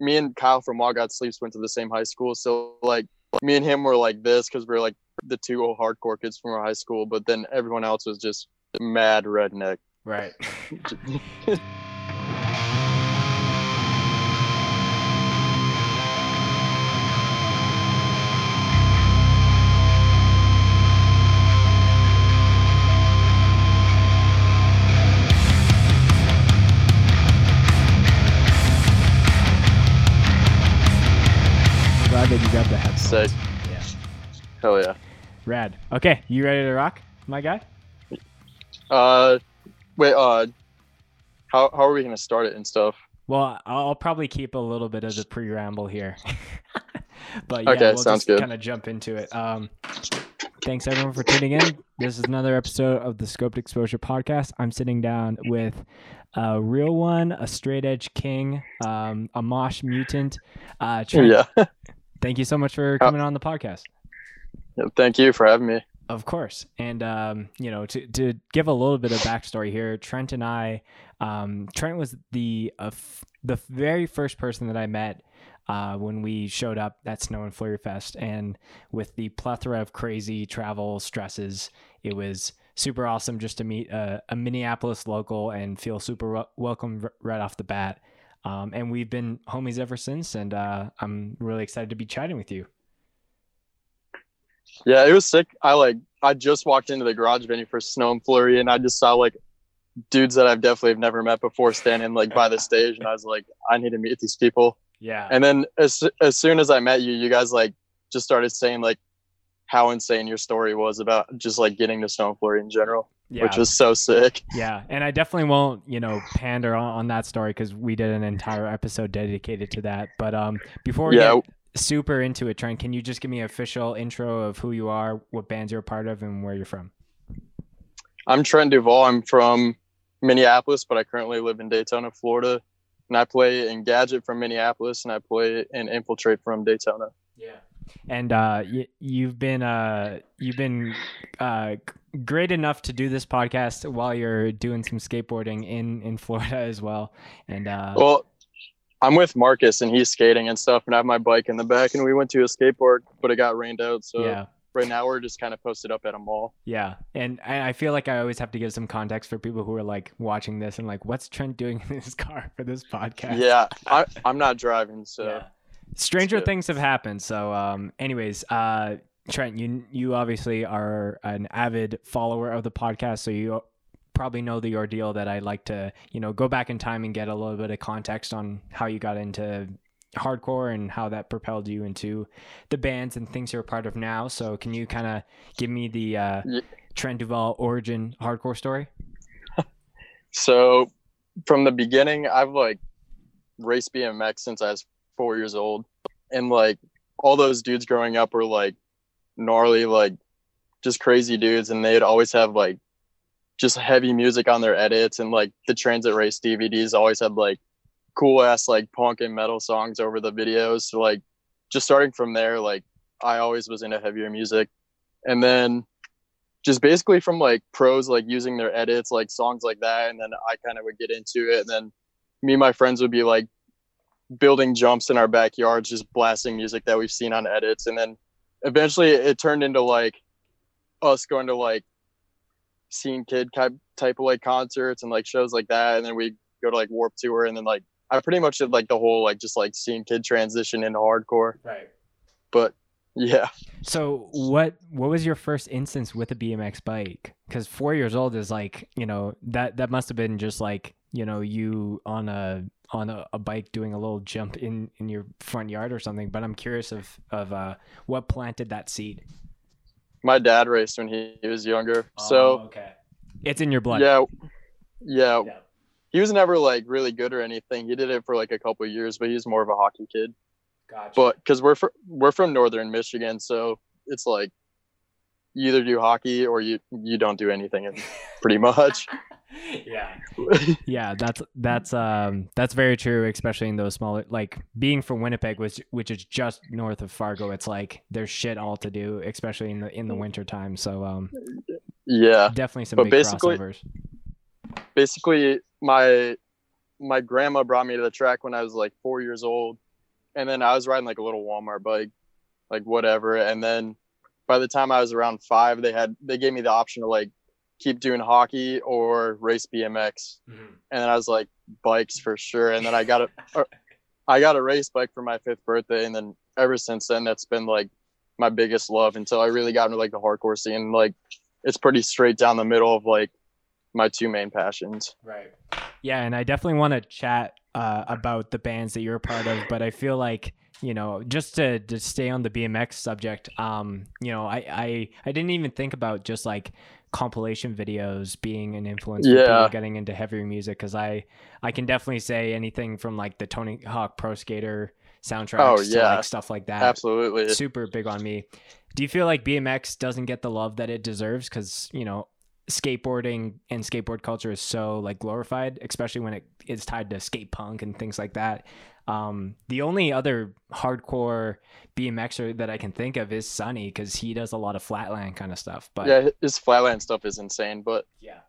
me and Kyle from All God Sleeps went to the same high school, so like me and him were like this because we are like the two old hardcore kids from our high school, but then everyone else was just mad redneck. Right. You got the headset. Sick. Hell yeah. Rad. Okay, you ready to rock, my guy? Uh, wait. Uh, how how are we gonna start it and stuff? Well, I'll probably keep a little bit of the preamble here, but yeah, Okay, we'll sounds just kind of jump into it. Um, thanks everyone for tuning in. This is another episode of the Scoped Exposure podcast. I'm sitting down with a real one, a straight edge king, um, a mosh mutant. Uh, Trent, Yeah. Thank you so much for Uh, coming on the podcast. Thank you for having me. Of course. And, um, you know, to, to give a little bit of backstory here, Trent and I, um, Trent was the, uh, f- the very first person that I met uh, when we showed up at Snow and Flurry Fest. And with the plethora of crazy travel stresses, it was super awesome just to meet a, a Minneapolis local and feel super wel- welcome r- right off the bat. Um, and we've been homies ever since. And uh, I'm really excited to be chatting with you. Yeah, it was sick. I like I just walked into the garage venue for Snow and Flurry, and I just saw like dudes that I've definitely have never met before standing like by the stage, and I was like, I need to meet these people. Yeah. And then as as soon as I met you, you guys like just started saying like how insane your story was about just like getting to Snow and Flurry in general, yeah. which was so sick. Yeah, and I definitely won't, you know, pander on, on that story because we did an entire episode dedicated to that. But um, before we Yeah. get super into it, Trent, can you just give me an official intro of who you are, what bands you're a part of, and where you're from? I'm Trent Duval. I'm from Minneapolis, but I currently live in Daytona, Florida. And I play in Gadget from Minneapolis, and I play in Infiltrate from Daytona. Yeah. And uh, y- you've been uh, you've been uh, great enough to do this podcast while you're doing some skateboarding in in Florida as well. And uh, Well, I'm with Marcus, and he's skating and stuff, and I have my bike in the back, and we went to a skateboard, but it got rained out. So yeah. right now we're just kind of posted up at a mall. Yeah, and I feel like I always have to give some context for people who are like watching this and like, what's Trent doing in his car for this podcast? Yeah, I, I'm not driving, so Yeah. Stranger things have happened. So, um, anyways, uh, Trent, you you obviously are an avid follower of the podcast, so you probably know the ordeal that I like to, you know, go back in time and get a little bit of context on how you got into hardcore and how that propelled you into the bands and things you're a part of now. So, can you kind of give me the uh, Ye- Trent Duval origin hardcore story? So from the beginning, I've like raced BMX since I was four years old. And like all those dudes growing up were like gnarly, like just crazy dudes. And they'd always have like just heavy music on their edits. And like the Transit Race DVDs always had like cool ass like punk and metal songs over the videos. So like just starting from there, like I always was into heavier music. And then just basically from like pros like using their edits like songs like that and then i kind of would get into it and then me and my friends would be like building jumps in our backyards just blasting music that we've seen on edits and then eventually it turned into like us going to like scene kid type type of like concerts and like shows like that and then we go to like warp tour and then like i pretty much did like the whole like just like scene kid transition into hardcore Right. but yeah So what what was your first instance with a BMX bike? Because four years old is like you know that that must have been just like you know you on a on a, a bike doing a little jump in in your front yard or something. But I'm curious of of uh, what planted that seed. my dad raced when he, he was younger Oh, so okay, it's in your blood. yeah yeah Yeah. he was never like really good or anything. He did it for like a couple of years, but he's more of a hockey kid. Gotcha. But because we're fr- we're from northern Michigan, so it's like you either do hockey or you you don't do anything, pretty much. yeah yeah that's that's um that's very true especially in those smaller like being from winnipeg which which is just north of fargo it's like there's shit all to do especially in the in the winter time so um yeah, definitely some But big basically- crossovers basically my my grandma brought me to the track when I was like four years old, and then I was riding like a little Walmart bike, like whatever. And then by the time I was around five, they had they gave me the option to like keep doing hockey or race BMX. Mm-hmm. And then I was like bikes for sure. And then I got a I got a race bike for my fifth birthday, and then ever since then, that's been like my biggest love until I really got into like the hardcore scene. Like it's pretty straight down the middle of like my two main passions. Right. Yeah, and I definitely want to chat uh, about the bands that you're a part of, but I feel like you know just to, to stay on the BMX subject, um, you know, I, I I didn't even think about just like compilation videos being an influence Yeah. getting into heavier music because I I can definitely say anything from like the Tony Hawk Pro Skater soundtracks Oh, to yeah. like stuff like that. Absolutely. super big on me. Do you feel like BMX doesn't get the love that it deserves? Because you know, skateboarding and skateboard culture is so like glorified, especially when it is tied to skate punk and things like that. Um, the only other hardcore BMXer that I can think of is Sunny because he does a lot of flatland kind of stuff. But yeah, his flatland stuff is insane, but yeah,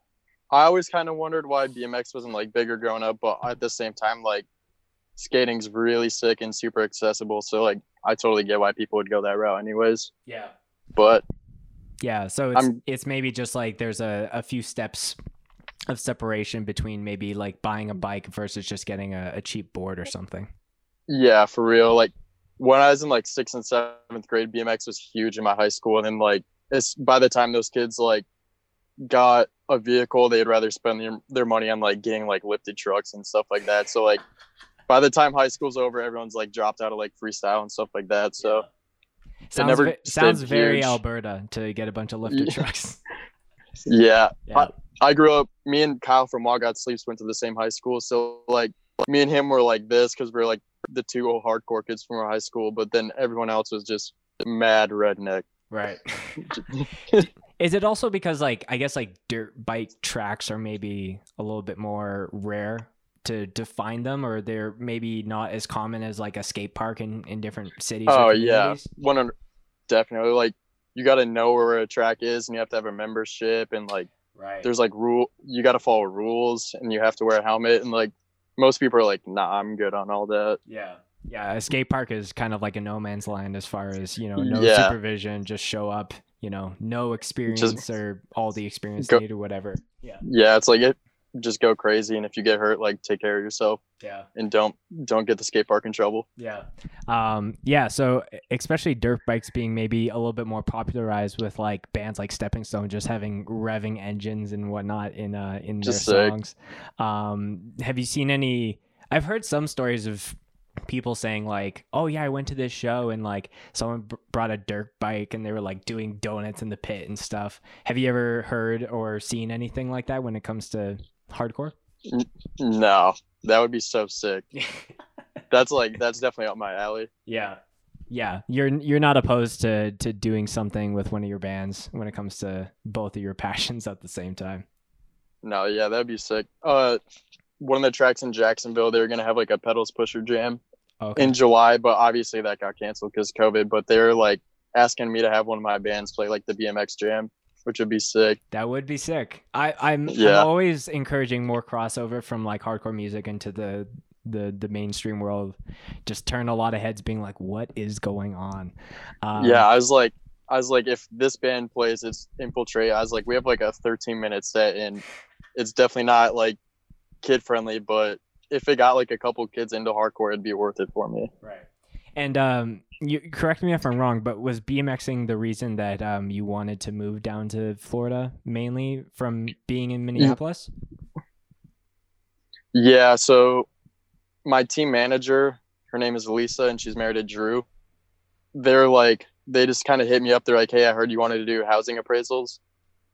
I always kind of wondered why BMX wasn't like bigger growing up, but at the same time, like skating's really sick and super accessible. So like I totally get why people would go that route anyways. yeah. But Yeah, so it's I'm- it's maybe just like there's a, a few steps of separation between maybe like buying a bike versus just getting a, a cheap board or something. yeah, for real. Like when I was in like sixth and seventh grade, BMX was huge in my high school. And then like it's by the time those kids like got a vehicle, they'd rather spend their, their money on like getting like lifted trucks and stuff like that. So like by the time high school's over, everyone's like dropped out of like freestyle and stuff like that. So sounds never ve- sounds very huge. Alberta to get a bunch of lifted Yeah. trucks. yeah, Yeah, I grew up. Me and Kyle from Walgot Sleeps went to the same high school, so like me and him were like this because we're like the two old hardcore kids from our high school. But then everyone else was just mad redneck. right. Is it also because like I guess like dirt bike tracks are maybe a little bit more rare to find them, or they're maybe not as common as like a skate park in in different cities? oh yeah, one definitely. Like you got to know where a track is, and you have to have a membership, and like right. there's like rule. You got to follow rules, and you have to wear a helmet, and like most people are like, nah, I'm good on all that. Yeah. Yeah, a skate park is kind of like a no man's land as far as, you know, no Yeah. supervision, just show up, you know, no experience or all the experience go- needed or whatever. Yeah. Yeah, it's like it. Just go crazy, and if you get hurt, like take care of yourself, Yeah. and don't don't get the skate park in trouble. Yeah. Um, yeah. So especially dirt bikes being maybe a little bit more popularized with like bands like Stepping Stone just having revving engines and whatnot in uh in Just their sick. songs. Um, have you seen any? I've heard some stories of people saying like, "Oh yeah, I went to this show and like someone br- brought a dirt bike and they were like doing donuts in the pit and stuff." Have you ever heard or seen anything like that when it comes to hardcore? No, that would be so sick. That's like that's definitely up my alley. Yeah. Yeah, you're you're not opposed to to doing something with one of your bands when it comes to both of your passions at the same time. No, yeah, that'd be sick. Uh, one of the tracks in Jacksonville, they were gonna have like a pedals pusher jam Okay. in July, but obviously that got canceled because COVID. But they were like asking me to have one of my bands play like the BMX jam, which would be sick. that would be sick. I I'm, Yeah. I'm always encouraging more crossover from like hardcore music into the the the mainstream world. Just turn a lot of heads being like, what is going on? Um, yeah, I was like, I was like, if this band plays, it's infiltrate. I was like, we have like a 13 minute set, and it's definitely not like kid friendly, but if it got like a couple kids into hardcore, it'd be worth it for me. Right. And um, you correct me if I'm wrong, but was BMXing the reason that um you wanted to move down to Florida mainly from being in Minneapolis? Yeah, so my team manager, her name is Lisa, and she's married to Drew. They're like, they just kind of hit me up. They're like, hey, I heard you wanted to do housing appraisals.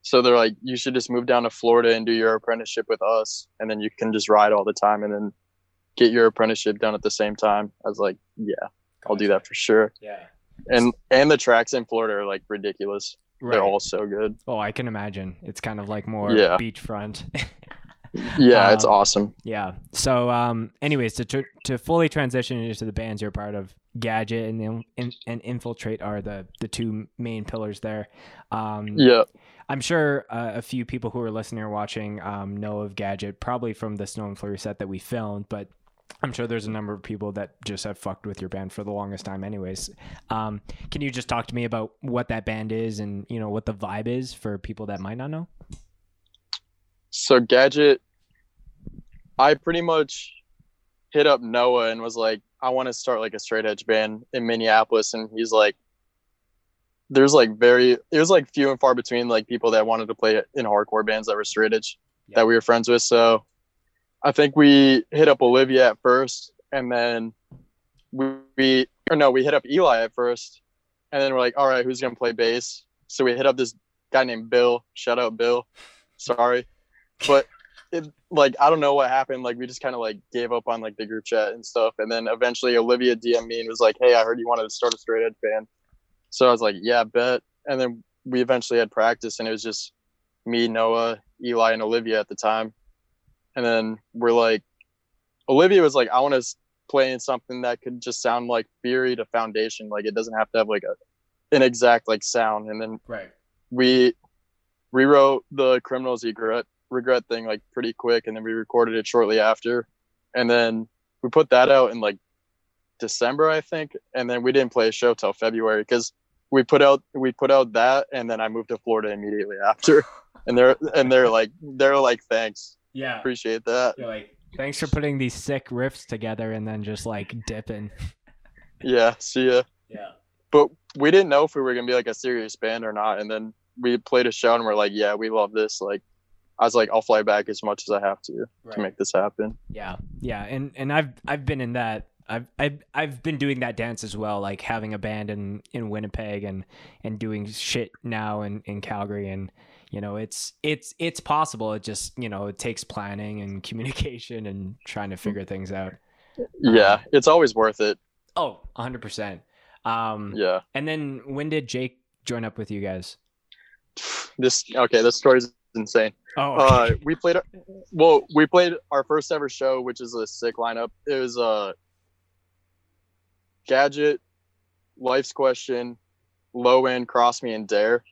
So they're like, you should just move down to Florida and do your apprenticeship with us, and then you can just ride all the time and then get your apprenticeship done at the same time. I was like, yeah, I'll do that for sure. Yeah. And and the tracks in Florida are like ridiculous. Right. They're all so good. Oh, I can imagine. It's kind of like more Yeah. beachfront. Yeah, it's Um, awesome. yeah. So, um, anyways, to tr- to fully transition into the bands you're part of, Gadget and In- and Infiltrate are the the two main pillars there. Um, Yeah. I'm sure uh, a few people who are listening or watching um, know of Gadget, probably from the Snow and Flurry set that we filmed. But I'm sure there's a number of people that just have fucked with your band for the longest time, anyways. Um, can you just talk to me about what that band is and you know what the vibe is for people that might not know? So Gadget, I pretty much hit up Noah and was like, I want to start like a straight edge band in Minneapolis, and he's like, there's like very it was like few and far between like people that wanted to play in hardcore bands that were straight edge yeah. that we were friends with. So I think we hit up Olivia at first, and then we, we or no, we hit up Eli at first, and then we're like, all right, who's gonna play bass? So we hit up this guy named Bill. Shout out Bill. Sorry, but it, like I don't know what happened. Like we just kind of like gave up on like the group chat and stuff, and then eventually Olivia DM me and was like, "Hey, I heard you wanted to start a straight edge band." So I was like, "Yeah, bet." And then we eventually had practice, and it was just me, Noah, Eli, and Olivia at the time. And then we're like, Olivia was like, "I want to play in something that could just sound like Fury to Foundation. Like it doesn't have to have like a an exact like sound." And then right, we rewrote the Criminals Regret regret thing like pretty quick and then we recorded it shortly after and then we put that out in like december i think and then we didn't play a show till february because we put out we put out that and then i moved to florida immediately after and they're and they're like they're like thanks yeah appreciate that you're like thanks for putting these sick riffs together and then just like dipping yeah see ya yeah but we didn't know if we were gonna be like a serious band or not and then we played a show and we're like yeah we love this like I was like, I'll fly back as much as I have to right. to make this happen. Yeah, yeah, and and I've I've been in that. I've, I've I've been doing that dance as well, like having a band in, in Winnipeg and and doing shit now in, in Calgary, and you know it's it's it's possible. It just you know it takes planning and communication and trying to figure things out. Yeah, um, it's always worth it. oh 100% Um, yeah. And then when did Jake join up with you guys? This okay. This story's insane. Oh, okay. uh, we played. Well, we played our first ever show, which is a sick lineup. It was uh, Gadget, Life's Question, Low End, Cross Me, and Dare.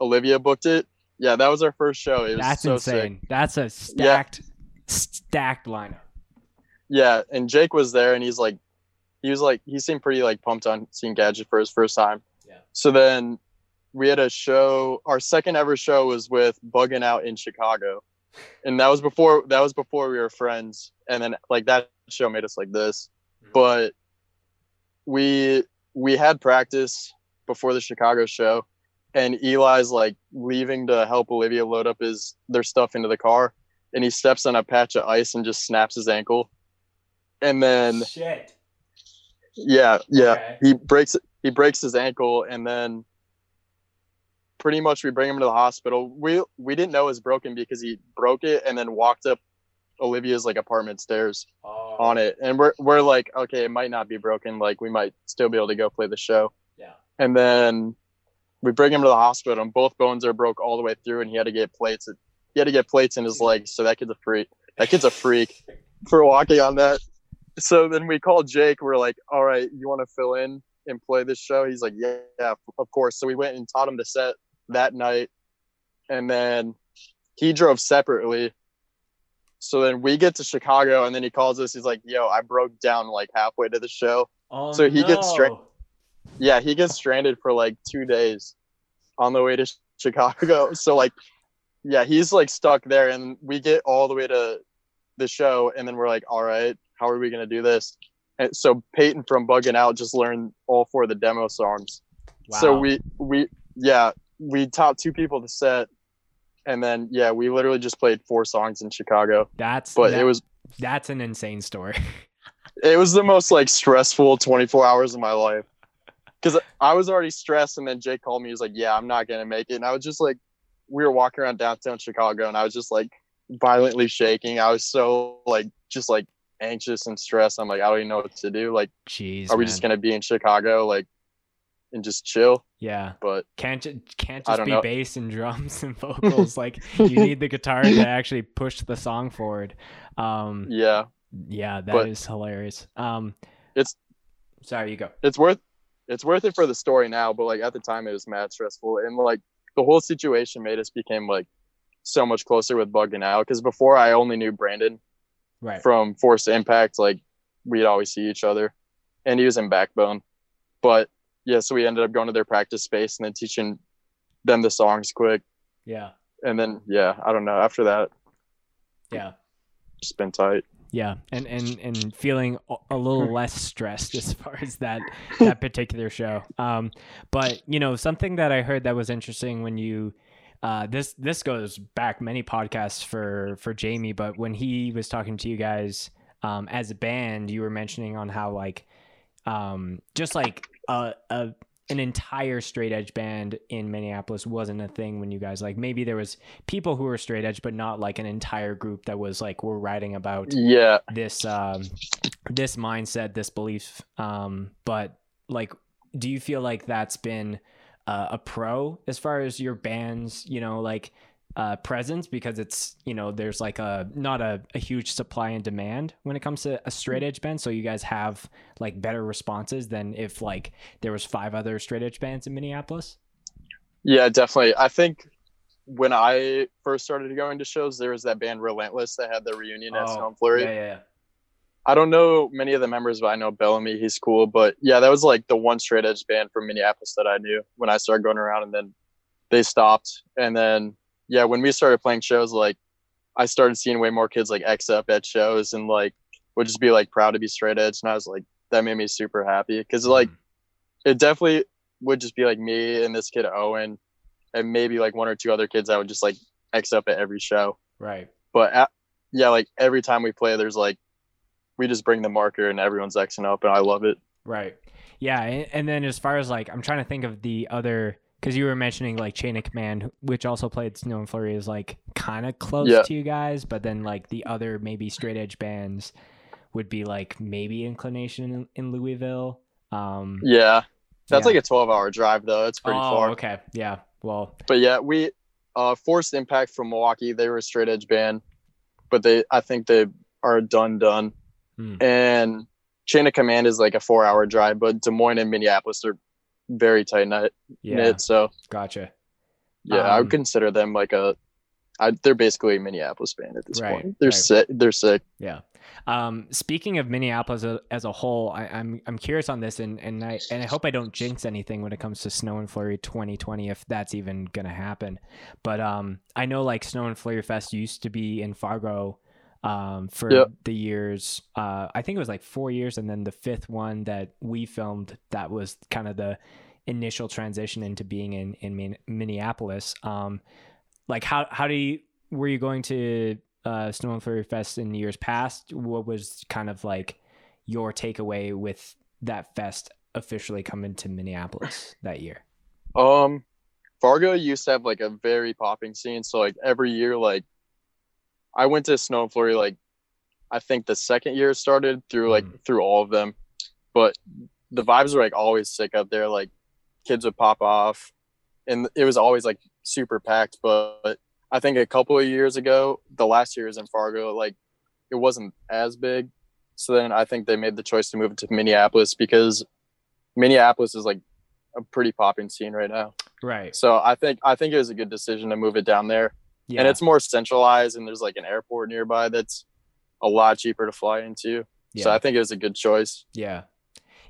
Olivia booked it. Yeah, that was our first show. It was That's so insane. Sick. That's a stacked, yeah. stacked lineup. Yeah, and Jake was there, and he's like, he was like, he seemed pretty like pumped on seeing Gadget for his first time. Yeah. So then we had a show. Our second ever show was with Bugging Out in Chicago, and that was before that was before we were friends. And then like that show made us like this, mm-hmm. but we we had practice before the Chicago show, and Eli's like leaving to help Olivia load up his their stuff into the car, and he steps on a patch of ice and just snaps his ankle, and then shit. Yeah, yeah, okay. he breaks he breaks his ankle, and then pretty much we bring him to the hospital. We we didn't know it was broken because he broke it and then walked up Olivia's like apartment stairs oh. on it. And we're we're like, okay, it might not be broken. Like we might still be able to go play the show. Yeah. And then we bring him to the hospital and both bones are broke all the way through and he had to get plates. He had to get plates in his legs. So that kid's a freak. That kid's a freak for walking on that. So then we called Jake. We're like, all right, you want to fill in and play this show? He's like, yeah, yeah, of course. So we went and taught him the set that night. And then he drove separately. So then we get to Chicago and then he calls us. He's like, yo, I broke down like halfway to the show. Oh, so he no. gets stranded. Yeah, he gets stranded for like two days on the way to Chicago. So like, yeah, he's like stuck there. And we get all the way to the show. And then we're like, all right, how are we going to do this? And so Peyton from Bugging Out just learned all four of the demo songs. Wow. So we, we, yeah, we taught two people the set and then yeah we literally just played four songs in chicago that's but that, it was that's an insane story it was the most like stressful 24 hours of my life because i was already stressed and then jake called me he was like yeah i'm not gonna make it and i was just like we were walking around downtown chicago and i was just like violently shaking i was so like just like anxious and stressed i'm like i don't even know what to do like jeez are we man. just gonna be in chicago like and just chill. Yeah. But can't can't just be know. bass and drums and vocals. like you need the guitar to actually push the song forward. Um Yeah. Yeah, that but is hilarious. Um it's sorry, you go. It's worth it's worth it for the story now, but like at the time it was mad stressful and like the whole situation made us became like so much closer with Bugging Out because before I only knew Brandon right from Force Impact like we'd always see each other. And he was in Backbone. But yeah, so we ended up going to their practice space and then teaching them the songs quick. Yeah. And then yeah, I don't know. After that, Yeah. just been tight. Yeah, and and and feeling a- little less stressed as far as that that particular show. Um, but you know, something that I heard that was interesting when you. Uh, this this goes back many podcasts for for Jamie, but when he was talking to you guys um, as a band, you were mentioning on how like um, just like a, a an entire straight edge band in Minneapolis wasn't a thing when you guys like maybe there was people who were straight edge, but not like an entire group that was like we're writing about Yeah. this um this mindset this belief um but like do you feel like that's been uh, a pro as far as your band's you know like uh presence because it's you know there's like a not a, a huge supply and demand when it comes to a straight edge band so you guys have like better responses than if like there was five other straight edge bands in minneapolis Yeah, definitely. I think when I first started going to shows, there was that band Relentless that had the reunion at Oh, Snow and Flurry. yeah yeah I don't know many of the members, but I know Bellamy. He's cool. But yeah, that was like the one straight edge band from Minneapolis that I knew when I started going around, and then they stopped. And then yeah, when we started playing shows, like I started seeing way more kids like X up at shows, and like would just be like proud to be straight edge, and I was like that made me super happy because like Mm. it definitely would just be like me and this kid Owen, and maybe like one or two other kids that would just like X up at every show. right But at, yeah, like every time we play, there's like we just bring the marker and everyone's Xing up, and I love it. Right. Yeah, and, and then as far as like I'm trying to think of the other because you were mentioning like Chain of Command, which also played Snow and Flurry, is like kind of close Yeah. to you guys, but then like the other maybe straight edge bands would be like maybe Inclination in, in Louisville. Um, Yeah, that's yeah. like a 12 hour drive though. It's pretty oh, far. okay, yeah. Well, But yeah, we uh Forced Impact from Milwaukee. They were a straight edge band, but they I think they are done done. Hmm. And Chain of Command is like a four hour drive, but Des Moines and Minneapolis are very tight knit. yeah, knit so gotcha. yeah, I Um, would consider them like a. I, they're basically a Minneapolis band at this Right, point. They're right. sick. They're sick. Yeah. Um, speaking of Minneapolis as a, as a whole, I, I'm I'm curious on this, and and I and I hope I don't jinx anything when it comes to Snow and Flurry 2020, if that's even gonna happen. But um, I know like Snow and Flurry Fest used to be in Fargo, um, for Yep. the years. Uh, I think it was like four years, and then the fifth one that we filmed that was kind of the initial transition into being in in Min- Minneapolis. Um, like how how do you were you going to uh, Snow and Flurry Fest in years past? What was kind of like your takeaway with that fest officially coming to Minneapolis that year? Um, Fargo used to have like a very popping scene. So like every year, like I went to Snow and Flurry like I think the second year started through like Mm. through all of them, but the vibes were like always sick up there. Like kids would pop off, and it was always like super packed. But I think a couple of years ago, the last years in Fargo, like it wasn't as big. So then I think they made the choice to move it to Minneapolis because Minneapolis is like a pretty popping scene right now. Right. So I think I think it was a good decision to move it down there, Yeah. and it's more centralized, and there's like an airport nearby that's a lot cheaper to fly into. So I think it was a good choice. Yeah.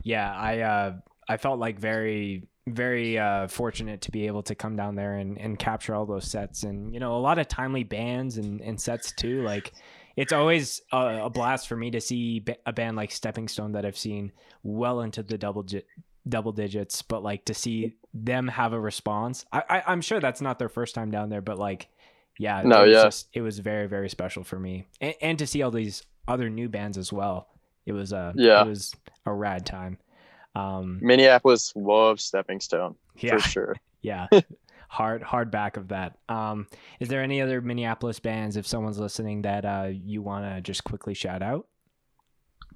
Yeah, I uh I felt like very very uh fortunate to be able to come down there and and capture all those sets and you know a lot of timely bands and and sets too like it's always a, a blast for me to see a band like Stepping Stone that I've seen well into the double di- double digits but like to see them have a response I, I I'm sure that's not their first time down there but like yeah No, it was yeah. just, it was very very special for me and, and to see all these other new bands as well it was uh Yeah. it was a rad time um Minneapolis loves Stepping Stone yeah for sure. yeah hard hard back of that um is there any other minneapolis bands if someone's listening that uh you want to just quickly shout out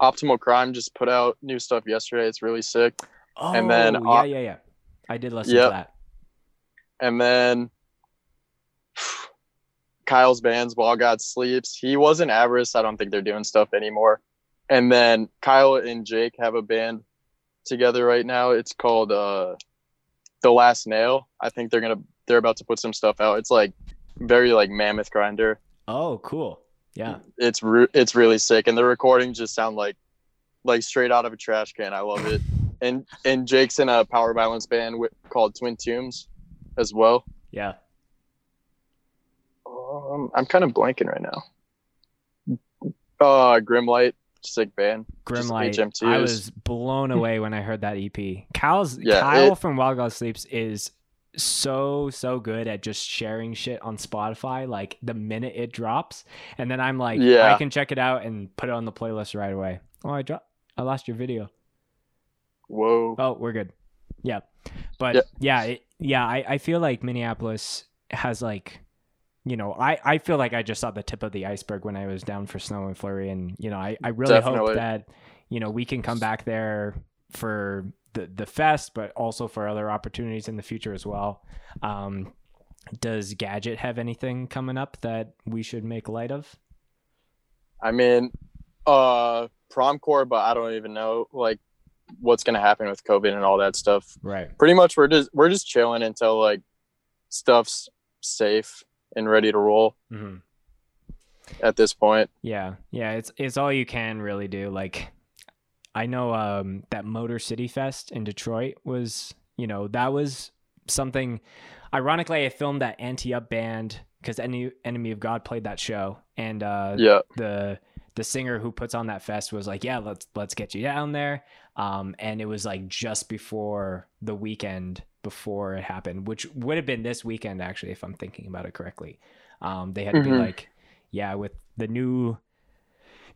Optimal Crime just put out new stuff yesterday. It's really sick. oh And then, yeah yeah yeah i did listen Yep. to that And then Kyle's bands, While God Sleeps. He wasn't Avarice. I don't think they're doing stuff anymore. And then Kyle and Jake have a band together right now. It's called uh The Last Nail. I think they're gonna they're about to put some stuff out. It's like very like mammoth grinder. oh cool yeah It's re- it's really sick, and the recordings just sound like like straight out of a trash can. I love it. And and Jake's in a power violence band with, called Twin Tombs as well. Yeah. Um, I'm kind of blanking right now. Uh, Grimlight, sick band. Grimlight. HMTs. I was blown away when I heard that EP. Kyle's Yeah, Kyle it- from Wild God Sleeps is so so good at just sharing shit on Spotify like the minute it drops and then I'm like Yeah. I can check it out and put it on the playlist right away. Oh, I dropped I lost your video. Whoa. Oh, we're good. Yeah. But Yeah. yeah, it, yeah, I, I feel like Minneapolis has like you know, I, I feel like I just saw the tip of the iceberg when I was down for snow and flurry and you know, I, I really hope that, you know, we can come back there for the the fest, but also for other opportunities in the future as well. Um does Gadget have anything coming up that we should make light of? I mean, uh, prom core, but I don't even know like what's gonna happen with COVID and all that stuff. Right. Pretty much, we're just we're just chilling until like stuff's safe and ready to roll hmm at this point. Yeah, yeah, it's it's all you can really do. Like, I know um, that Motor City Fest in Detroit was, you know, that was something. Ironically, I filmed that Anti Up band because Enemy Enemy of God played that show, and uh, Yeah, the the singer who puts on that fest was like, "Yeah, let's let's get you down there." Um, and it was like just before the weekend before it happened, which would have been this weekend actually, if I'm thinking about it correctly. Um, they had to be Mhm. like, "Yeah, with the new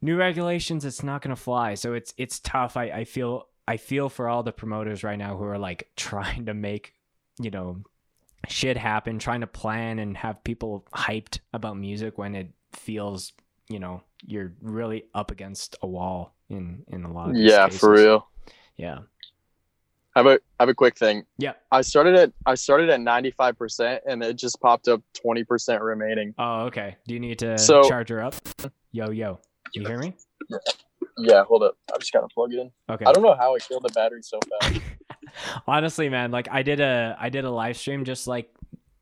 new regulations, it's not gonna fly." So it's it's tough. I I feel I feel for all the promoters right now who are like trying to make you know shit happen, trying to plan and have people hyped about music when it feels, you know, you're really up against a wall in in a lot of yeah, cases. for real. Yeah. I have a I have a quick thing. Yeah. I started at I started at ninety five percent and it just popped up twenty percent remaining. Oh, okay. Do you need to So- charge her up? Yo, yo. You hear me? Yeah, hold up. I just gotta plug it in. Okay. I don't know how I killed the battery so fast. Honestly, man, like I did a I did a live stream just like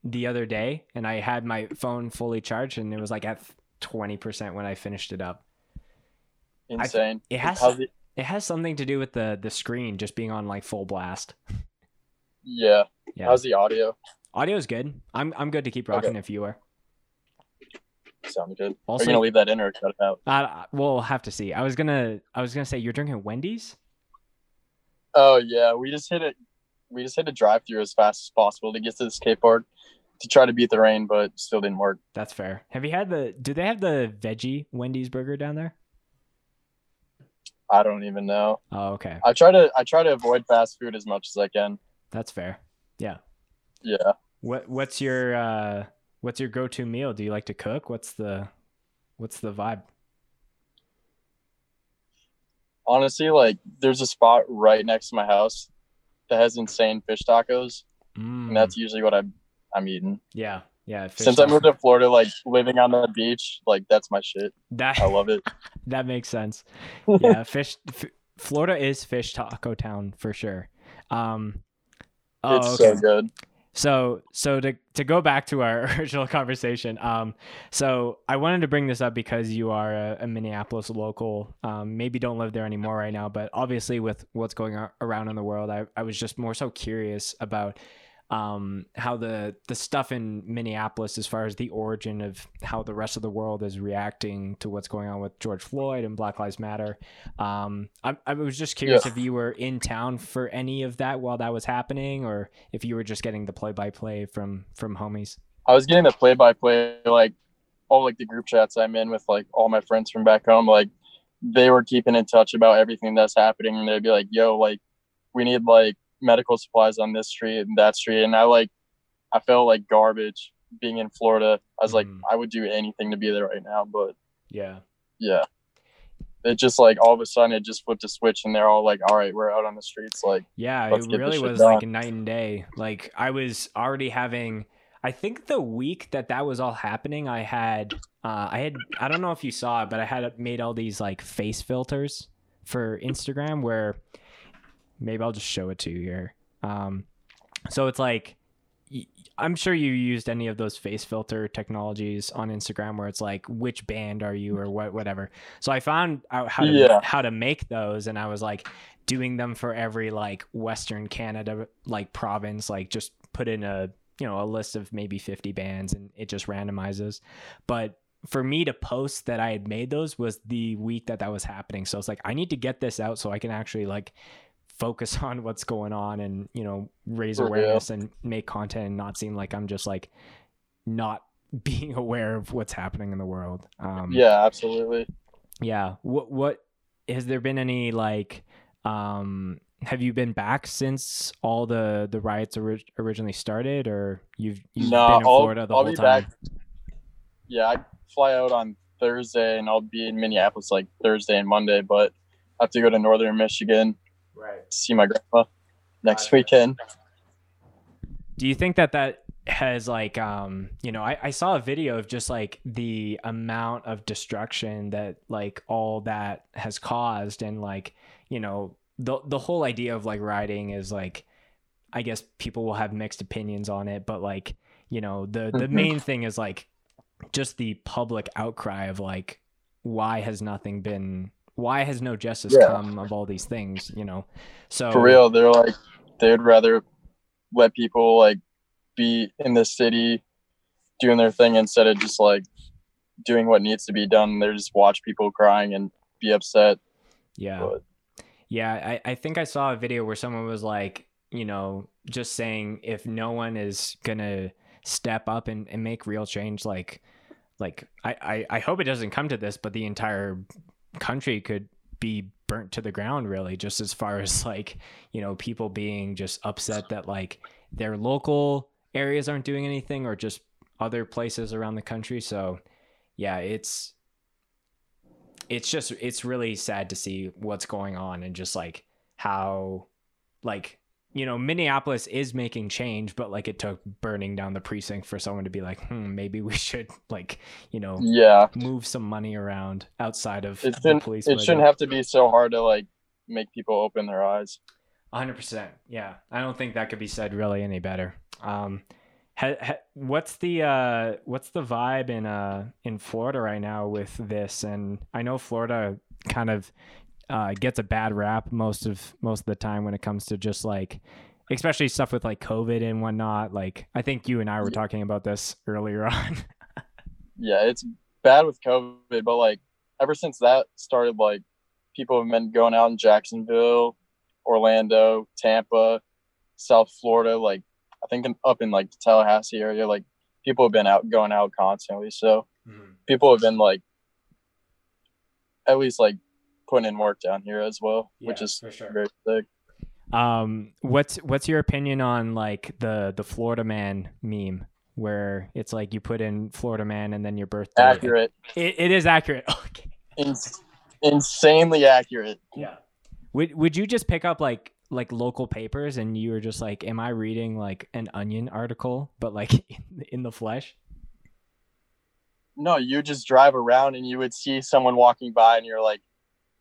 the other day and I had my phone fully charged and it was like at 20% when I finished it up. Insane. It has it- it has something to do with the the screen just being on like full blast. yeah. Yeah. How's the audio? Audio's good. I'm I'm good to keep rocking if you are. Sounded good. Are Also, you gonna leave that in or cut it out? uh, we'll have to see. I was gonna I was gonna say you're drinking Wendy's. Oh yeah, we just hit it. We just hit a drive through as fast as possible to get to the skate park to try to beat the rain, but still didn't work. That's fair. Have you had the? Do they have the veggie Wendy's burger down there? I don't even know. Oh, okay. I try to I try to avoid fast food as much as I can. That's fair. Yeah. Yeah. What What's your uh What's your go to meal? Do you like to cook? What's the What's the vibe? Honestly, like there's a spot right next to my house that has insane fish tacos, Mm, and that's usually what I'm I'm eating. yeah, yeah. fish Since I moved to Florida, like living on the beach, like that's my shit. that I love it. that makes sense. Yeah, fish. F- Florida is fish taco town for sure. Um, oh, it's okay. so good. So so to to go back to our original conversation, um, so I wanted to bring this up because you are a, a Minneapolis local. Um, maybe don't live there anymore right now, but obviously with what's going on around in the world, I, I was just more so curious about um how the the stuff in Minneapolis as far as the origin of how the rest of the world is reacting to what's going on with George Floyd and Black Lives Matter. Um I, I was just curious Yeah. if you were in town for any of that while that was happening or if you were just getting the play by play from from homies. I was getting the play by play, like all like the group chats I'm in with like all my friends from back home, like they were keeping in touch about everything that's happening and they'd be like, yo, like we need like medical supplies on this street and that street. And I like I felt like garbage being in Florida. I was like, Mhm. I would do anything to be there right now. But Yeah. yeah. It just like all of a sudden it just flipped a switch and they're all like, All right, we're out on the streets. Like Yeah, it really was done. like night and day. Like I was already having I think the week that that was all happening, I had uh I had I don't know if you saw it, but I had made all these like face filters for Instagram where maybe I'll just show it to you here. Um so it's like I'm sure you used any of those face filter technologies on Instagram where it's like which band are you or what whatever. So I found out how to Yeah. how to make those and I was like doing them for every like western Canada like province like just put in a you know a list of maybe 50 bands and it just randomizes. But for me to post that I had made those was the week that that was happening. So it's like I need to get this out so I can actually like focus on what's going on and you know raise awareness and make content and not seem like I'm just like not being aware of what's happening in the world. Um, Yeah, absolutely. yeah. What what has there been any like um have you been back since all the the riots ori- originally started or you've you've no, been in I'll, Florida the I'll whole time? back. Yeah, I fly out on Thursday and I'll be in Minneapolis like Thursday and Monday, but I have to go to Northern Michigan Right. see my grandpa next Gotcha. weekend. Do you think that that has like um you know I, I saw a video of just like the amount of destruction that like all that has caused and like you know the the whole idea of like riding is like I guess people will have mixed opinions on it but like you know the the Mhm. main thing is like just the public outcry of like why has nothing been why has no justice Yeah. come of all these things you know so For real, they're like they'd rather let people like be in the city doing their thing instead of just like doing what needs to be done. They just watch people crying and be upset. yeah But Yeah, I, I think I saw a video where someone was like, you know, just saying if no one is gonna step up and, and make real change, like like I, I, I hope it doesn't come to this, but the entire country could be burnt to the ground really, just as far as like, you know, people being just upset that like their local areas aren't doing anything or just other places around the country. So yeah, it's it's just it's really sad to see what's going on and just like how like you know minneapolis is making change but like it took burning down the precinct for someone to be like hmm maybe we should like you know yeah, move some money around outside of it the shouldn't police it shouldn't have to be so hard to like make people open their eyes. 100% yeah. I don't think that could be said really any better. Um ha, ha, what's the uh what's the vibe in uh in florida right now with this? And i know florida kind of uh gets a bad rap most of most of the time when it comes to just like especially stuff with like covid and whatnot. Like i think you and i were talking about this earlier on. Yeah, it's bad with COVID, but like ever since that started, like people have been going out in Jacksonville, Orlando, Tampa, South Florida, like I think up in like the Tallahassee area, like people have been out going out constantly. So people have been like at least like putting in work down here as well, which is for sure. very sick. Um, what's what's your opinion on like the the Florida man meme where it's like you put in Florida man and then your birthday? Accurate, It, it is accurate. Okay. ins- insanely accurate. Yeah. Would would you just pick up like like local papers and you were just like, am I reading like an Onion article, but like in, in the flesh? No, you just drive around and you would see someone walking by, and you're like,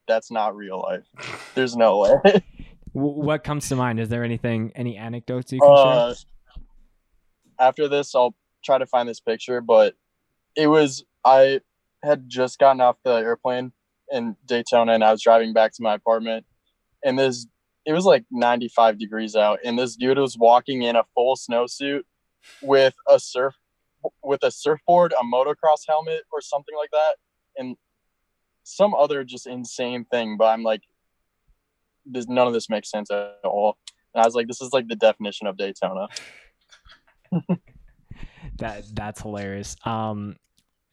"That's not real life. There's no way." What comes to mind? Is there anything, any anecdotes you can uh, after this, I'll try to find this picture, but it was I had just gotten off the airplane in Daytona, and I was driving back to my apartment, and this it was like 95 degrees out, and this dude was walking in a full snowsuit with a surf with a surfboard, a motocross helmet, or something like that, and some other just insane thing. But I'm like, this, none of this makes sense at all. And I was like, this is like the definition of Daytona. That that's hilarious. Um,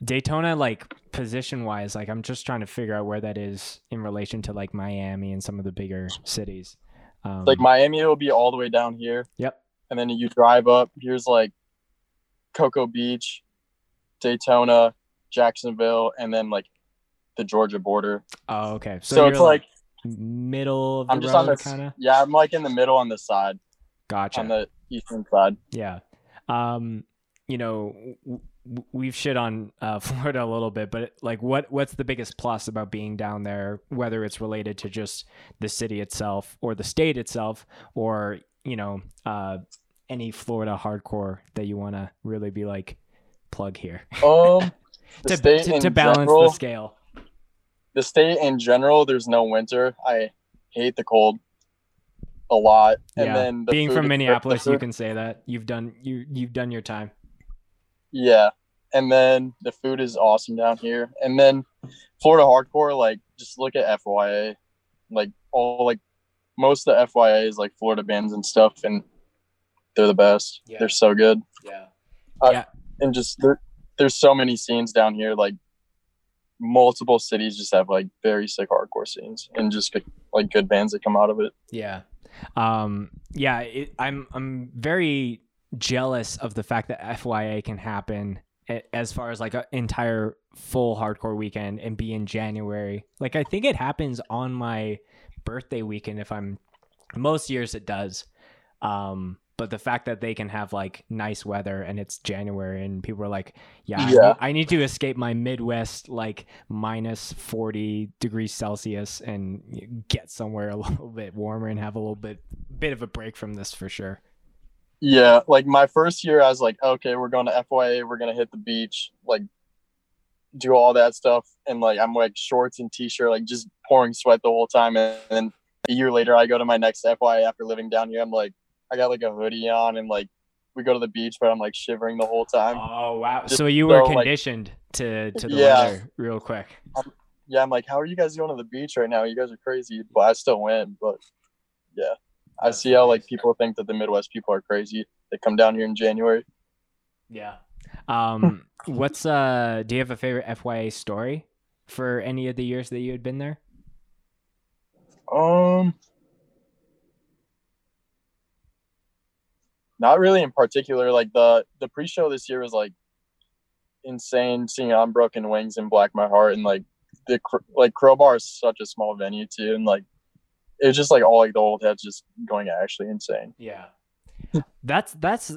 Daytona, like position wise, like I'm just trying to figure out where that is in relation to like Miami and some of the bigger cities. Um, like Miami will be all the way down here, yep. and then you drive up. Here's like Cocoa Beach, Daytona, Jacksonville, and then like the Georgia border. Oh, okay. So, So, it's you're like middle of the I'm just on the kind of. yeah, I'm like in the middle on the side, Gotcha. on the eastern side. Yeah. Um, you know, w- w- we've shit on uh, Florida a little bit, but like, what what's the biggest plus about being down there? Whether it's related to just the city itself, or the state itself, or you know, uh, any Florida hardcore that you want to really be like plug here Um, to, to, to balance general, the scale? The state in general, there's no winter. I hate the cold a lot. And yeah, then the being from is- the Minneapolis, you can say that you've done you you've done your time. Yeah. And then the food is awesome down here. And then Florida hardcore, like just look at FYA. Like all like most of the FYA is like Florida bands and stuff and they're the best. Yeah. They're so good. Yeah, uh, And just there, there's so many scenes down here, like multiple cities just have like very sick hardcore scenes and just like good bands that come out of it. Yeah. Um, yeah, it, I'm I'm very jealous of the fact that FYA can happen as far as like an entire full hardcore weekend and be in January. Like I think it happens on my birthday weekend if I'm most years it does. Um but the fact that they can have like nice weather and it's January and people are like, yeah, I, Yeah. need, I need to escape my Midwest like minus 40 degrees Celsius and get somewhere a little bit warmer and have a little bit bit of a break from this for sure. Yeah, like my first year, I was like, okay, we're going to FYA, we're gonna hit the beach, like do all that stuff, and like I'm like shorts and t-shirt, like just pouring sweat the whole time, and then a year later, I go to my next FYA after living down here. I'm like, I got like a hoodie on, and like we go to the beach, but I'm like shivering the whole time. Oh wow! Just So you were so, like- conditioned to to the Yeah. weather real quick. Yeah, I'm like, how are you guys going to the beach right now? You guys are crazy, but I still went. But yeah, I see how like people think that the Midwest people are crazy. They come down here in January. Yeah. Um, what's uh? Do you have a favorite FYA story for any of the years that you had been there? Um, not really in particular. Like the the pre-show this year was like insane. Seeing Unbroken Wings and Black My Heart, and like the like Crowbar is such a small venue too, and like it was just like all like the old heads just going actually insane. Yeah. that's that's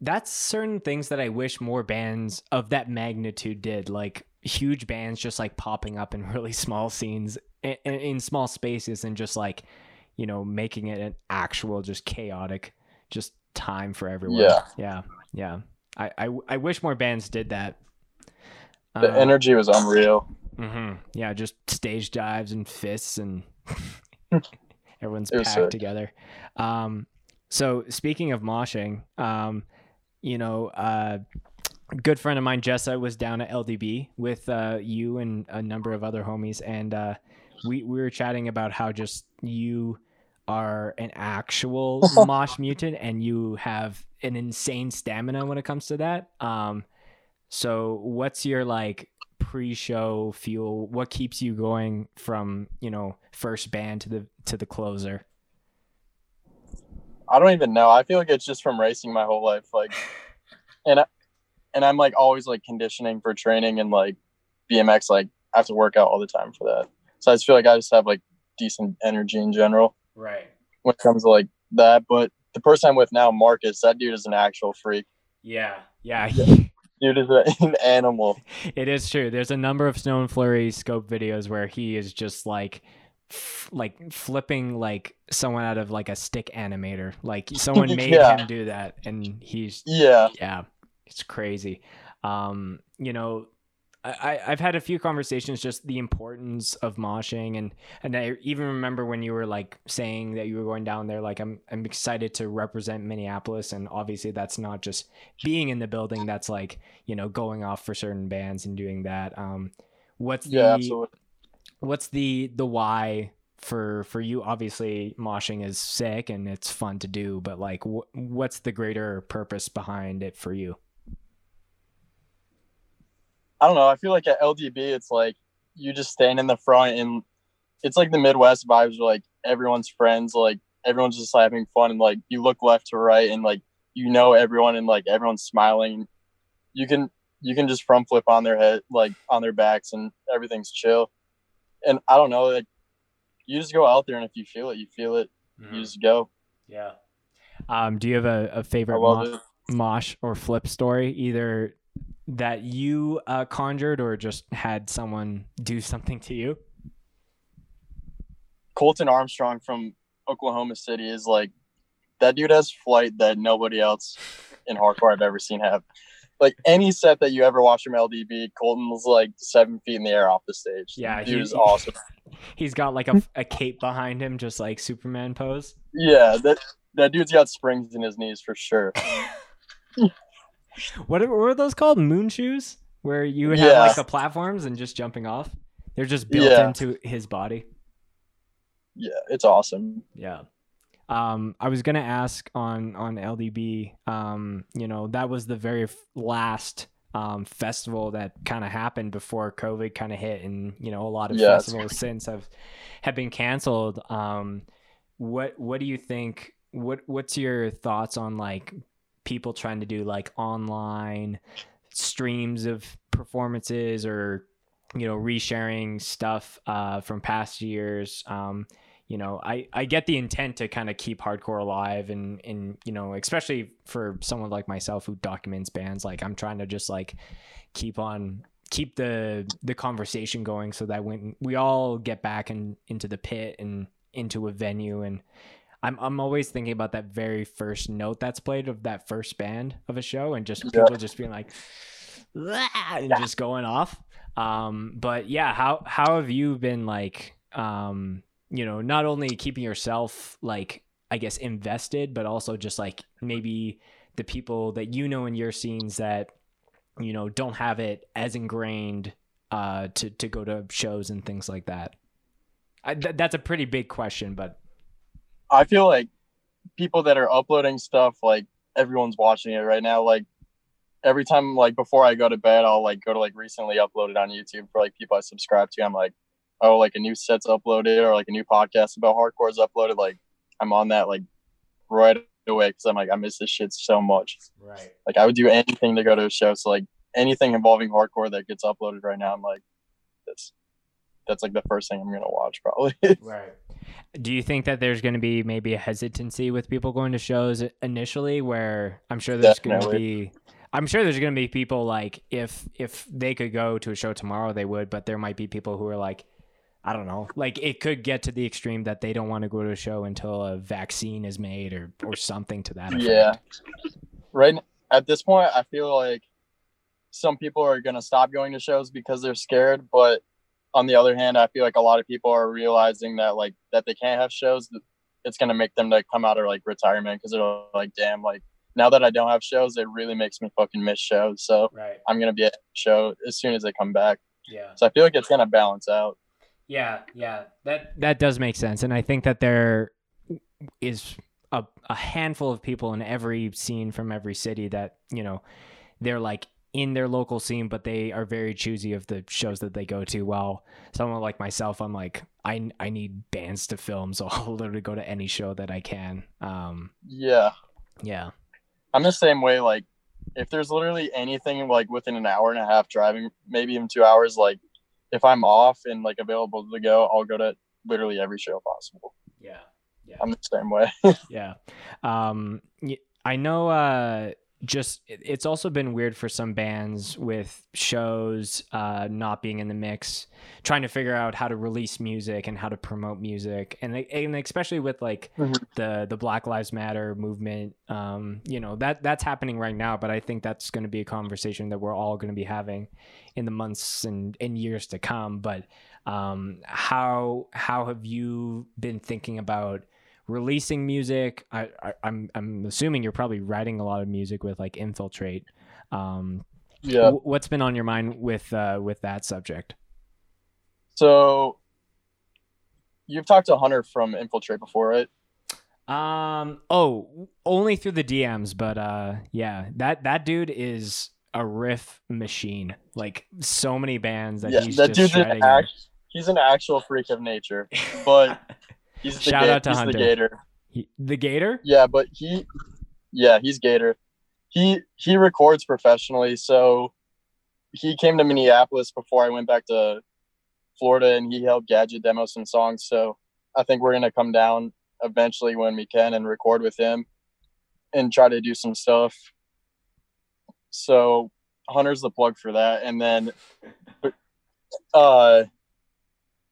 that's certain things that I wish more bands of that magnitude did. Like huge bands just like popping up in really small scenes in, in small spaces and just like you know making it an actual just chaotic just time for everyone. Yeah. Yeah. Yeah. I I, I wish more bands did that. The Uh, energy was unreal. hmm Yeah, just stage dives and fists and everyone's packed sick. together. Um, so speaking of moshing, um, you know, uh, a good friend of mine, Jessa, was down at LDB with uh, you and a number of other homies, and uh, we we were chatting about how just you are an actual mosh mutant and you have an insane stamina when it comes to that. Um, so what's your like pre-show fuel? What keeps you going from you know first band to the to the closer? I don't even know. I feel like it's just from racing my whole life. Like, and I, and I'm like always like conditioning for training and like BMX. Like I have to work out all the time for that. So I just feel like I just have like decent energy in general Right. when it comes to like that. But the person I'm with now, Marcus, that dude is an actual freak. Yeah. Yeah. Dude is an animal. it is true. There's a number of Snow and Flurry scope videos where he is just like. F- like flipping like someone out of like a stick animator like someone made Yeah. him do that and he's Yeah. yeah it's crazy um you know I, i've had a few conversations just the importance of moshing and and i even remember when you were like saying that you were going down there like i'm i'm excited to represent minneapolis and obviously that's not just being in the building that's like you know going off for certain bands and doing that. Um what's the Yeah, absolutely. what's the the why for for you? Obviously moshing is sick and it's fun to do but like wh- what's the greater purpose behind it for you I don't know. I feel like at LDB, it's like you just stand in the front and it's like the Midwest vibes where like everyone's friends, like everyone's just having fun and like you look left to right and like you know everyone and like everyone's smiling. You can you can just front flip on their head, like on their backs and everything's chill. And I don't know, like you just go out there and if you feel it, you feel it. You just go. yeah um do you have a, a favorite love mo- it. mosh or flip story either that you uh, conjured or just had someone do something to you Colton Armstrong from Oklahoma City is like that dude has flight that nobody else in hardcore I've ever seen have. Like any set that you ever watch from LDB, Colton's like seven feet in the air off the stage. Yeah, he- was awesome. He's got like a, a cape behind him, just like Superman pose. Yeah, that that dude's got springs in his knees for sure. What, are- what were those called? Moon shoes, where you would have Yeah. like the platforms and just jumping off. They're just built Yeah. into his body. Yeah, it's awesome. Yeah. Um, I was gonna ask on on LDB. Um, you know, that was the very f- last um festival that kind of happened before COVID kind of hit, and you know, a lot of Yes. festivals since have have been canceled. Um, what what do you think? What what's your thoughts on like people trying to do like online streams of performances or you know resharing stuff uh, from past years? Um, you know, I, I get the intent to kind of keep hardcore alive and, and, you know, especially for someone like myself who documents bands, like I'm trying to just like keep on, keep the, the conversation going so that when we all get back in, into the pit and into a venue and I'm, I'm always thinking about that very first note that's played of that first band of a show and just Yeah. people just being like, and just going off. Um, but yeah, how, how have you been like, um, you know, not only keeping yourself like I guess invested, but also just like maybe the people that you know in your scenes that you know don't have it as ingrained uh, to to go to shows and things like that. I, th- that's a pretty big question, but I feel like people that are uploading stuff, like everyone's watching it right now. Like every time, like before I go to bed, I'll like go to like recently uploaded on YouTube for like people I subscribe to. I'm like, oh, like a new set's uploaded or like a new podcast about hardcore is uploaded. Like I'm on that like right away because I'm like I miss this shit so much. right, Like I would do anything to go to a show. So like anything involving hardcore that gets uploaded right now, I'm like, that's that's like the first thing I'm gonna watch probably. right. Do you think that there's going to be maybe a hesitancy with people going to shows initially, where I'm sure there's going to be, I'm sure there's going to be people like if if they could go to a show tomorrow, they would, but there might be people who are like, I don't know, like it could get to the extreme that they don't want to go to a show until a vaccine is made or or something to that effect. Yeah. Right at this point, I feel like some people are gonna stop going to shows because they're scared. But on the other hand, I feel like a lot of people are realizing that like that they can't have shows. It's gonna make them like come out of like retirement because they're like, damn, like now that I don't have shows, it really makes me fucking miss shows. So Right. I'm gonna be at a show as soon as they come back. Yeah. So I feel like it's gonna balance out. Yeah, yeah. That that does make sense. And I think that there is a, a handful of people in every scene from every city that, you know, they're like in their local scene, but they are very choosy of the shows that they go to. While someone like myself, I'm like, I, I need bands to film, so I'll literally go to any show that I can. Um, Yeah. yeah. I'm the same way. Like, if there's literally anything like within an hour and a half driving, maybe even two hours, like if I'm off and like available to go, I'll go to literally every show possible. Yeah. Yeah. I'm the same way. yeah um i know uh just it's also been weird for some bands with shows uh not being in the mix trying to figure out how to release music and how to promote music and and especially with like Mhm. the the black lives matter movement um you know that that's happening right now but i think that's going to be a conversation that we're all going to be having in the months and and years to come but um how how have you been thinking about releasing music. I, I I'm I'm assuming you're probably writing a lot of music with like Infiltrate. Um, yeah. wh- what's been on your mind with uh, with that subject? So you've talked to Hunter from Infiltrate before, right? Um, oh, only through the DMs, but uh, yeah, that that dude is a riff machine. Like so many bands that yeah, he's that just dude's an act, he's an actual freak of nature. but He's the, Shout ga- out to Hunter. the Gator. He- the Gator. Yeah, but he, yeah, he's Gator. He he records professionally, so he came to Minneapolis before I went back to Florida, and he helped Gadget demo some songs. So I think we're gonna come down eventually when we can and record with him, and try to do some stuff. So Hunter's the plug for that, and then, uh,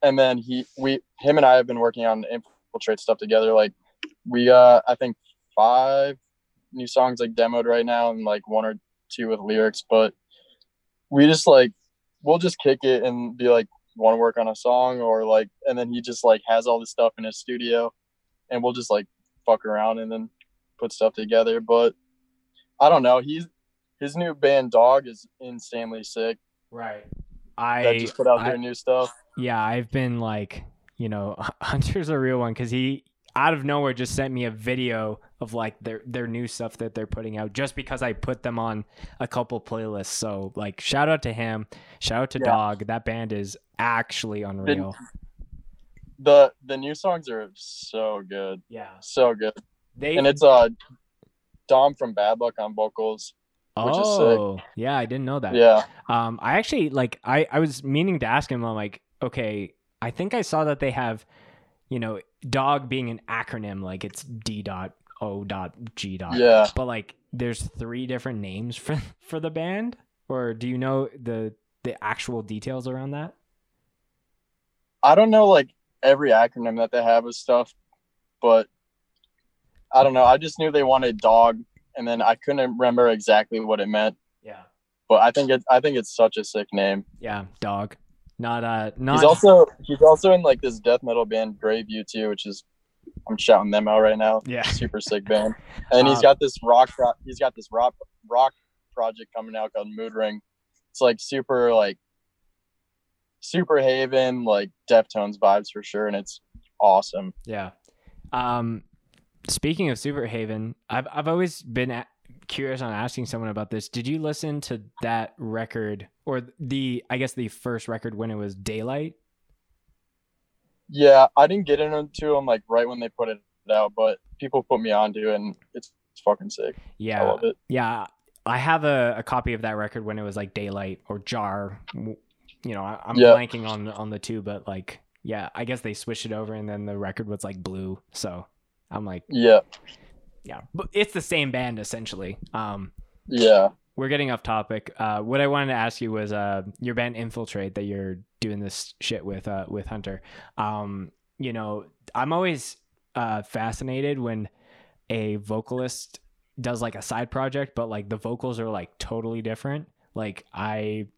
and then he we him and I have been working on infiltrate stuff together. Like we uh I think five new songs like demoed right now and like one or two with lyrics, but we just like we'll just kick it and be like want to work on a song or like and then he just like has all this stuff in his studio and we'll just like fuck around and then put stuff together. But I don't know. He's his new band Dog is insanely sick. Right. That I just put out I- their new stuff. yeah, I've been like, you know, Hunter's a real one because he out of nowhere just sent me a video of like their their new stuff that they're putting out just because I put them on a couple playlists. So like shout out to him, shout out to Yeah. Dog. That band is actually unreal. The the new songs are so good. Yeah. So good. They And it's uh Dom from Bad Luck on vocals. Is. Oh, yeah, I didn't know that. Yeah. Um, I actually like I I was meaning to ask him. I'm like, okay, I think I saw that they have, you know, dog being an acronym, like it's D dot O dot G dot. Yeah. But like, there's three different names for for the band, or do you know the the actual details around that? I don't know like every acronym that they have with stuff, but I don't know. I just knew they wanted dog and then I couldn't remember exactly what it meant. Yeah. But I think it I think it's such a sick name. Yeah, dog. Not uh, not He's also he's also in like this death metal band Graveview too, which is I'm shouting them out right now. yeah. Super sick band. And he's got this rock he's got this rock rock project coming out called Mood Ring. It's like super like super haven, like Deftones vibes for sure, and it's awesome. Yeah. Um, speaking of Superheaven, I've I've always been a- curious on asking someone about this. Did you listen to that record or the I guess the first record when it was Daylight? Yeah, I didn't get into them like right when they put it out, but people put me onto it, and it's, it's fucking sick. I Yeah. love it. Yeah. I have a, a copy of that record when it was like Daylight or Jar. You know, I, I'm Yeah. blanking on on the two, but like, yeah, I guess they switched it over, and then the record was like blue. So I'm like, Yeah, yeah, but it's the same band essentially. Um, yeah. we're getting off topic. Uh, what I wanted to ask you was uh, your band Infiltrate that you're doing this shit with uh, with Hunter. Um, you know, I'm always uh, fascinated when a vocalist does like a side project, but like the vocals are like totally different. Like I,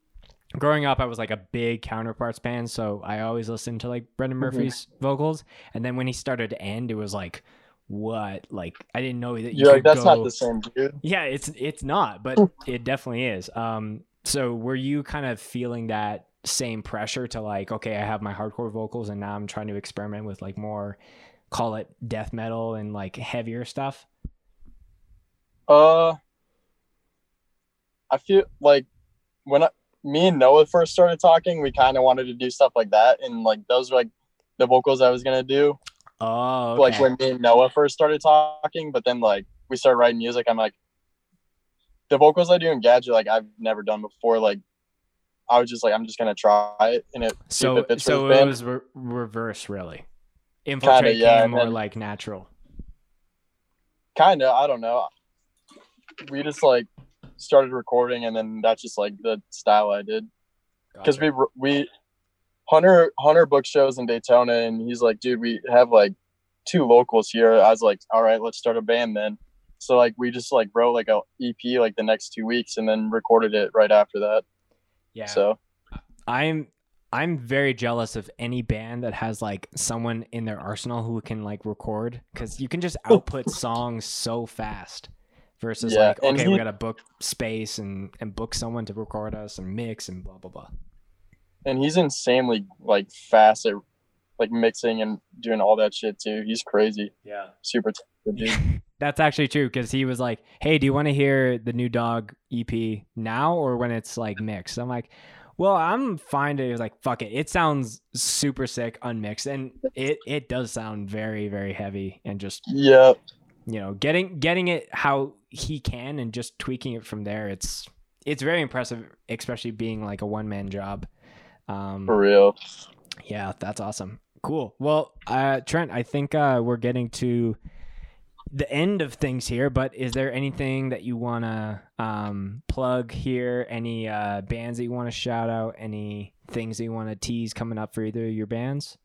growing up, I was like a big Counterparts fan, so I always listened to like Brendan Mhm. Murphy's vocals. And then when he started to end, it was like, what? Like I didn't know that you You're could like, that's go... not the same dude. Yeah, it's it's not, but it definitely is. Um, so were you kind of feeling that same pressure to like, okay, I have my hardcore vocals, and now I'm trying to experiment with like more, call it death metal and like heavier stuff? Uh, I feel like when I, me and Noah first started talking, we kind of wanted to do stuff like that, and like those were like the vocals I was gonna do. Oh, okay. Like when me and Noah first started talking, but then like we started writing music, I'm like, the vocals I do in Gadget, like I've never done before. Like I was just like, I'm just gonna try it, and it so it so it was re- reverse, really. Infiltrate yeah, came and more then- like natural. kind of i don't know we just like started recording and then that's just like the style i did. Because we we hunter hunter book shows in daytona and he's like dude we have like two locals here. I was like all right let's start a band then. So like we just like wrote like a ep like the next two weeks and then recorded it right after that. Yeah. so I'm I'm very jealous of any band that has like someone in their arsenal who can like record because you can just output songs so fast versus Yeah, like okay he- we gotta book space and and book someone to record us and mix and blah blah blah. and he's insanely like fast at like mixing and doing all that shit too he's crazy Yeah. super talented dude That's actually true because he was like, "Hey, do you want to hear the new Dog EP now or when it's like mixed?" I'm like, "Well, I'm fine." To, like, "Fuck it, it sounds super sick unmixed, and it it does sound very very heavy and just yeah you know getting getting it how he can and just tweaking it from there. It's it's very impressive, especially being like a one man job. Um, for real yeah, that's awesome. Cool. Well, uh, Trent, I think uh, we're getting to the end of things here, but is there anything that you want to um, plug here? Any uh, bands that you want to shout out? Any things that you want to tease coming up for either of your bands?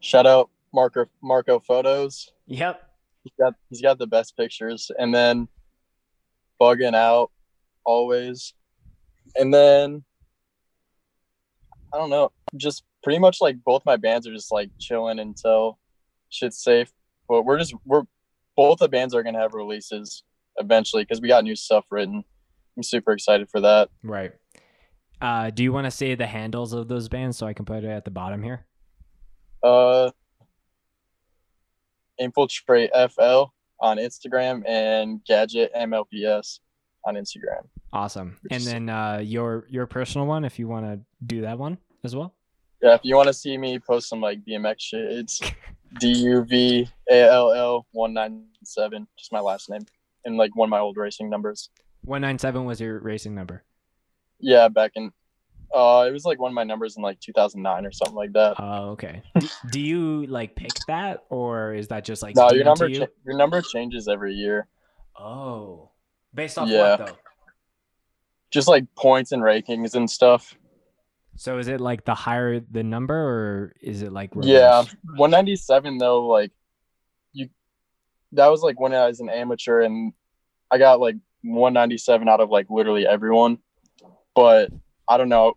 Shout out Marco Marco Photos. Yep. He's got he's got the best pictures, and then bugging out always, and then I don't know, just pretty much like both my bands are just like chilling until shit's safe. But we're just we're both the bands are gonna have releases eventually because we got new stuff written. I'm super excited for that. Right. Uh, do you want to say the handles of those bands so I can put it at the bottom here? Uh, Infiltrate FL on Instagram and Gadget MLPS on Instagram. Awesome. And then uh, your your personal one, if you want to do that one as well. Yeah, if you want to see me post some like BMX shit, it's D U V A L L one nine seven, just my last name, and like one of my old racing numbers. One nine seven was your racing number. Yeah, back in, uh, it was like one of my numbers in like 2009 or something like that. Oh, okay. do you like pick that, or is that just like no, your number you? cha- your number changes every year. Oh, based off Yeah. what though? Just like points and rankings and stuff. So is it like the higher the number, or is it like Yeah, 197 though, like you, that was like when I was an amateur, and I got like 197 out of like literally everyone. But I don't know,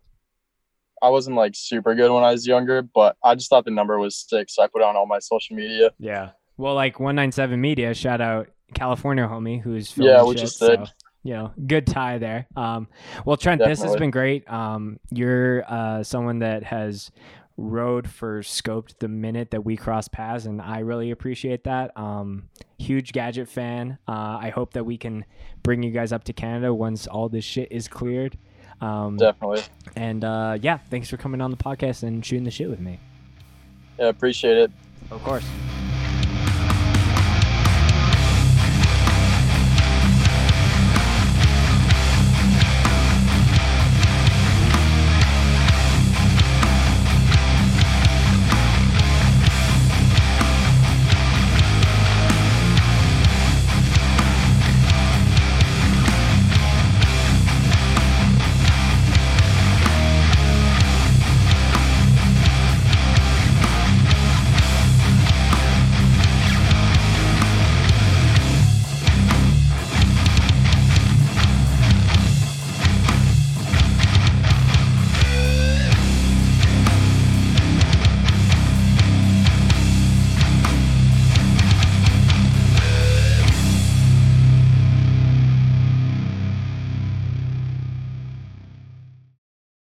I wasn't like super good when I was younger, but I just thought the number was six. so I put it on all my social media. Yeah. Well, like 197 Media, shout out California homie who's filming Yeah, we shit, just did. so, you know, good tie there. Um, well, Trent, this has been great. Um, you're uh, someone that has rode for scoped the minute that we cross paths, and I really appreciate that. Um, huge gadget fan. Uh, I hope that we can bring you guys up to Canada once all this shit is cleared. Um, Definitely, and uh, yeah, thanks for coming on the podcast and shooting the shit with me. yeah, appreciate it. Of course.